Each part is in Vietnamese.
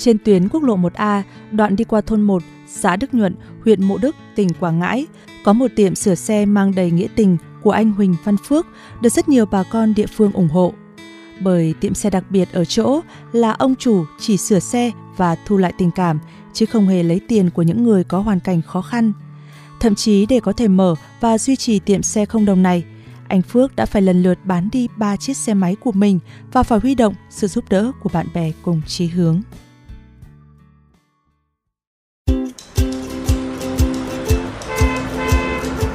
Trên tuyến quốc lộ 1A, đoạn đi qua thôn 1, xã Đức Nhuận, huyện Mộ Đức, tỉnh Quảng Ngãi, có một tiệm sửa xe mang đầy nghĩa tình của anh Huỳnh Văn Phước được rất nhiều bà con địa phương ủng hộ. Bởi tiệm xe đặc biệt ở chỗ là ông chủ chỉ sửa xe và thu lại tình cảm, chứ không hề lấy tiền của những người có hoàn cảnh khó khăn. Thậm chí để có thể mở và duy trì tiệm xe không đồng này, anh Phước đã phải lần lượt bán đi 3 chiếc xe máy của mình và phải huy động sự giúp đỡ của bạn bè cùng chí hướng.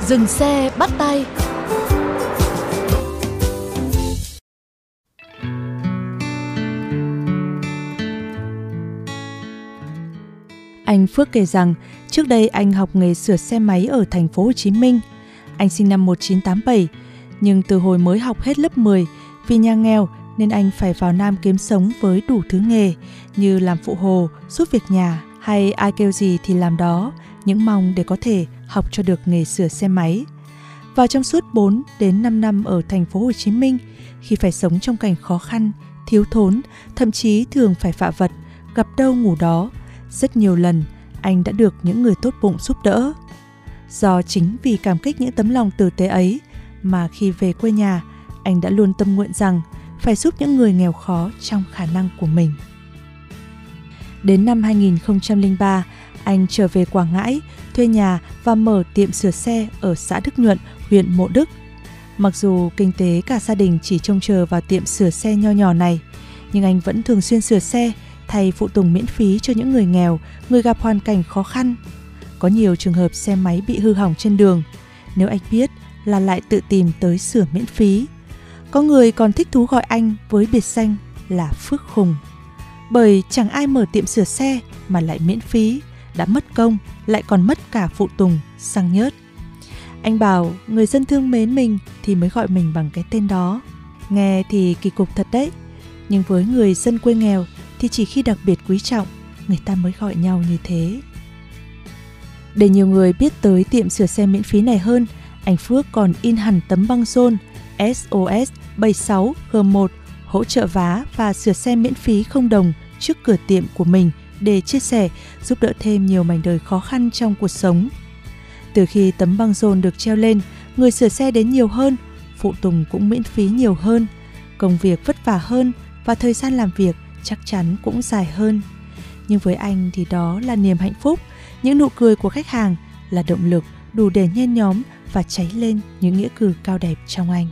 Dừng xe bắt tay Anh Phước kể rằng trước đây anh học nghề sửa xe máy ở thành phố Hồ Chí Minh. Anh sinh năm 1987, nhưng từ hồi mới học hết lớp 10, vì nhà nghèo nên anh phải vào Nam kiếm sống với đủ thứ nghề như làm phụ hồ, giúp việc nhà hay ai kêu gì thì làm đó, những mong để có thể học cho được nghề sửa xe máy. Và trong suốt 4 đến 5 năm ở thành phố Hồ Chí Minh, khi phải sống trong cảnh khó khăn, thiếu thốn, thậm chí thường phải phạ vật, gặp đâu ngủ đó, rất nhiều lần anh đã được những người tốt bụng giúp đỡ. Do chính vì cảm kích những tấm lòng tử tế ấy mà khi về quê nhà, anh đã luôn tâm nguyện rằng phải giúp những người nghèo khó trong khả năng của mình. Đến năm 2003, anh trở về Quảng Ngãi, thuê nhà và mở tiệm sửa xe ở xã Đức Nhuận, huyện Mộ Đức. Mặc dù kinh tế cả gia đình chỉ trông chờ vào tiệm sửa xe nho nhỏ này, nhưng anh vẫn thường xuyên sửa xe, thay phụ tùng miễn phí cho những người nghèo, người gặp hoàn cảnh khó khăn. Có nhiều trường hợp xe máy bị hư hỏng trên đường, nếu anh biết là lại tự tìm tới sửa miễn phí. Có người còn thích thú gọi anh với biệt danh là Phước hùng Bởi chẳng ai mở tiệm sửa xe mà lại miễn phí, đã mất công, lại còn mất cả phụ tùng, xăng nhớt. Anh bảo người dân thương mến mình thì mới gọi mình bằng cái tên đó. Nghe thì kỳ cục thật đấy, nhưng với người dân quê nghèo thì chỉ khi đặc biệt quý trọng, người ta mới gọi nhau như thế. Để nhiều người biết tới tiệm sửa xe miễn phí này hơn, anh Phước còn in hẳn tấm băng rôn SOS 76G1 hỗ trợ vá và sửa xe miễn phí không đồng trước cửa tiệm của mình để chia sẻ, giúp đỡ thêm nhiều mảnh đời khó khăn trong cuộc sống. Từ khi tấm băng rôn được treo lên, người sửa xe đến nhiều hơn, phụ tùng cũng miễn phí nhiều hơn, công việc vất vả hơn và thời gian làm việc chắc chắn cũng dài hơn. Nhưng với anh thì đó là niềm hạnh phúc, những nụ cười của khách hàng là động lực đủ để nhen nhóm và cháy lên những nghĩa cử cao đẹp trong anh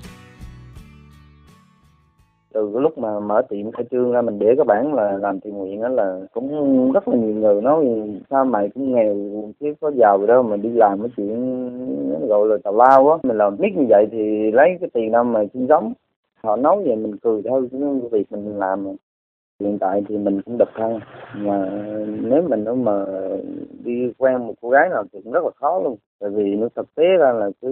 từ cái lúc mà mở tiệm khai trương ra mình để cái bản là làm thiện nguyện đó là cũng rất là nhiều người nói sao mày cũng nghèo, chứ có giàu gì đâu, mà đi làm cái chuyện gọi là tào lao á. Mình làm biết như vậy thì lấy cái tiền đâu mà sinh sống. Họ nói vậy mình cười thôi cái việc mình làm hiện tại thì mình cũng độc thân. Mà nếu mình nó mà đi quen một cô gái nào thì cũng rất là khó luôn. Tại vì nó thực tế ra là cái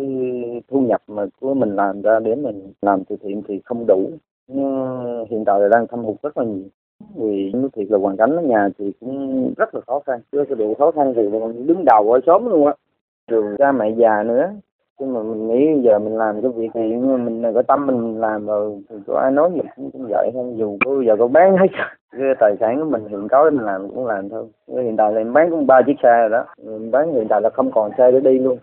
thu nhập mà của mình làm ra để mình làm từ thiện thì không đủ. Ờ, hiện tại là đang thâm hụt rất là nhiều. Vì nói thiệt là hoàn cảnh ở nhà thì cũng rất là khó khăn. Chưa cái độ khó khăn thì đứng đầu ở xóm luôn á. Rồi cha mẹ già nữa. Nhưng mà mình nghĩ giờ mình làm cái việc thì mình có tâm mình làm rồi thì có ai nói gì cũng, cũng vậy thôi. Dù có giờ có bán hết cái tài sản của mình hiện có mình làm cũng làm thôi. Hiện tại là em bán cũng ba chiếc xe rồi đó. Mình bán hiện tại là không còn xe để đi luôn.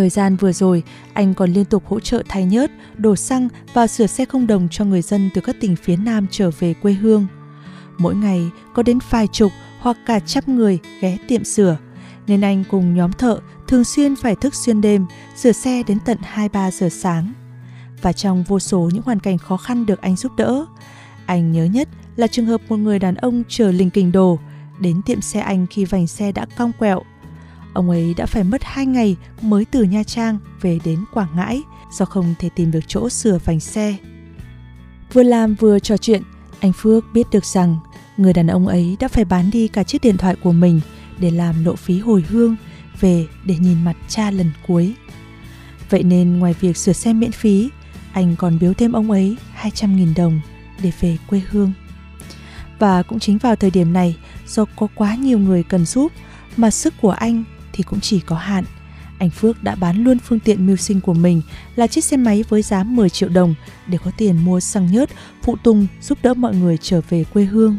Thời gian vừa rồi, anh còn liên tục hỗ trợ thay nhớt, đổ xăng và sửa xe không đồng cho người dân từ các tỉnh phía Nam trở về quê hương. Mỗi ngày có đến vài chục hoặc cả trăm người ghé tiệm sửa, nên anh cùng nhóm thợ thường xuyên phải thức xuyên đêm, sửa xe đến tận 2-3 giờ sáng. Và trong vô số những hoàn cảnh khó khăn được anh giúp đỡ, anh nhớ nhất là trường hợp một người đàn ông chờ linh kình đồ đến tiệm xe anh khi vành xe đã cong quẹo. Ông ấy đã phải mất 2 ngày mới từ Nha Trang về đến Quảng Ngãi do không thể tìm được chỗ sửa vành xe. Vừa làm vừa trò chuyện, anh Phước biết được rằng người đàn ông ấy đã phải bán đi cả chiếc điện thoại của mình để làm lộ phí hồi hương về để nhìn mặt cha lần cuối. Vậy nên ngoài việc sửa xe miễn phí, anh còn biếu thêm ông ấy 200.000 đồng để về quê hương. Và cũng chính vào thời điểm này, do có quá nhiều người cần giúp mà sức của anh thì cũng chỉ có hạn. Anh Phước đã bán luôn phương tiện mưu sinh của mình là chiếc xe máy với giá 10 triệu đồng để có tiền mua xăng nhớt, phụ tùng giúp đỡ mọi người trở về quê hương.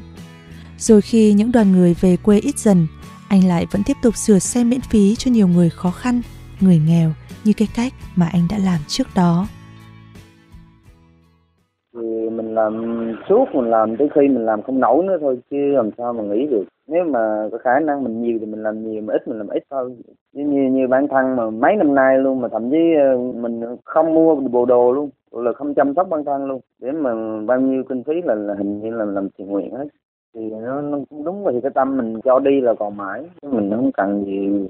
Rồi khi những đoàn người về quê ít dần, anh lại vẫn tiếp tục sửa xe miễn phí cho nhiều người khó khăn, người nghèo như cái cách mà anh đã làm trước đó thì mình làm suốt mình làm tới khi mình làm không nổi nữa thôi chứ làm sao mà nghĩ được nếu mà có khả năng mình nhiều thì mình làm nhiều mà ít mình làm ít thôi. Như như, như bản thân mà mấy năm nay luôn mà thậm chí ờ, mình không mua bộ đồ luôn là không chăm sóc bản thân luôn. Để mà bao nhiêu kinh phí là, là hình như là làm thiện nguyện hết. Thì nó, nó cũng đúng rồi thì cái tâm mình cho đi là còn mãi. Mình không cần gì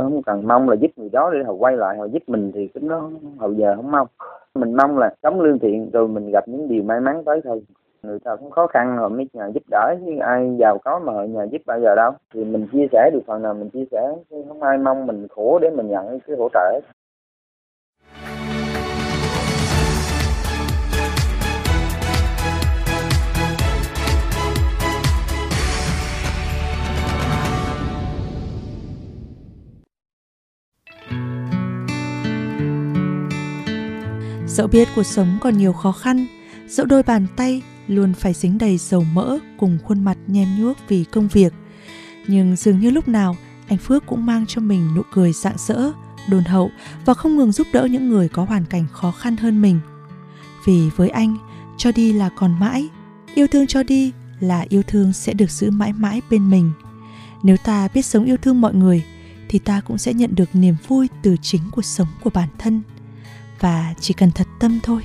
không cần mong là giúp người đó để họ quay lại họ giúp mình thì cái nó hầu giờ không mong. Mình mong là sống lương thiện rồi mình gặp những điều may mắn tới thôi người ta cũng khó khăn rồi mới nhờ giúp đỡ chứ ai giàu có mà nhờ giúp bao giờ đâu. Thì mình chia sẻ được phần nào mình chia sẻ chứ không ai mong mình khổ để mình nhận cái hỗ trợ. Dẫu biết cuộc sống còn nhiều khó khăn, dẫu đôi bàn tay luôn phải dính đầy dầu mỡ cùng khuôn mặt nhem nhuốc vì công việc. Nhưng dường như lúc nào anh Phước cũng mang cho mình nụ cười rạng rỡ, đồn hậu và không ngừng giúp đỡ những người có hoàn cảnh khó khăn hơn mình. Vì với anh, cho đi là còn mãi, yêu thương cho đi là yêu thương sẽ được giữ mãi mãi bên mình. Nếu ta biết sống yêu thương mọi người thì ta cũng sẽ nhận được niềm vui từ chính cuộc sống của bản thân và chỉ cần thật tâm thôi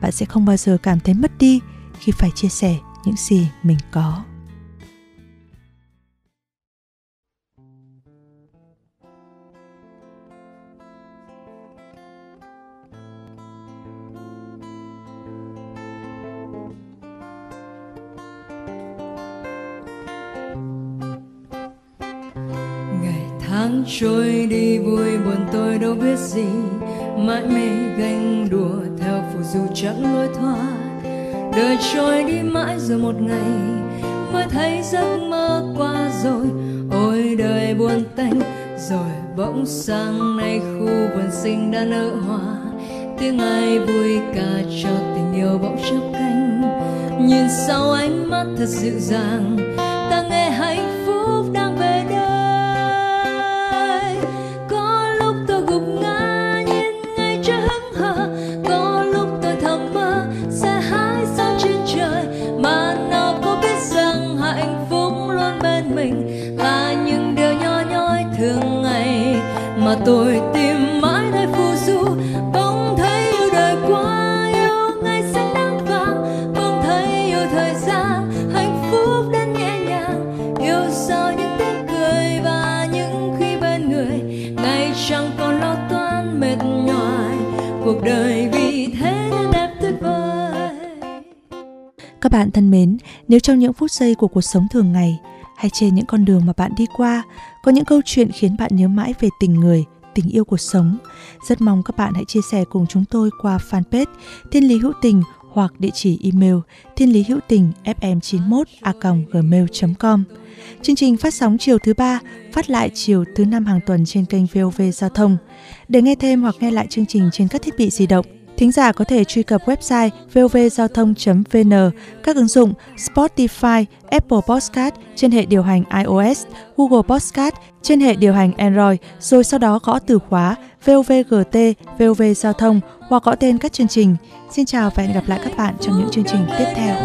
bạn sẽ không bao giờ cảm thấy mất đi khi phải chia sẻ những gì mình có. Ngày tháng trôi đi vui buồn tôi đâu biết gì, mãi mê ganh đùa theo phù du chẳng lối thoát đời trôi đi mãi rồi một ngày mới thấy giấc mơ qua rồi. Ôi đời buồn tanh rồi bỗng sang nay khu vườn sinh đã nở hoa. Tiếng ai vui ca cho tình yêu bỗng chớp cánh nhìn sau ánh mắt thật dịu dàng mà tôi tìm mãi nơi phù du. Bỗng thấy yêu đời quá yêu ngày xanh nắng vàng bỗng thấy yêu thời gian hạnh phúc đến nhẹ nhàng. Yêu sao những tiếng cười và những khi bên người. Ngày chẳng còn lo toan mệt nhoài. Cuộc đời vì thế nên đẹp tuyệt vời. Các bạn thân mến, nếu trong những phút giây của cuộc sống thường ngày hay trên những con đường mà bạn đi qua có những câu chuyện khiến bạn nhớ mãi về tình người, tình yêu cuộc sống, rất mong các bạn hãy chia sẻ cùng chúng tôi qua fanpage Thiên Lý Hữu Tình hoặc địa chỉ email thiên lý hữu tình fm91 a gmail.com. Chương trình phát sóng chiều thứ ba, phát lại chiều thứ năm hàng tuần trên kênh VOV Giao thông. Để nghe thêm hoặc nghe lại chương trình trên các thiết bị di động, Thính giả có thể truy cập website vovgiao thông.vn, các ứng dụng Spotify, Apple Podcast trên hệ điều hành iOS, Google Podcast trên hệ điều hành Android, rồi sau đó gõ từ khóa VOVGT, VOV Giao thông hoặc gõ tên các chương trình. Xin chào và hẹn gặp lại các bạn trong những chương trình tiếp theo.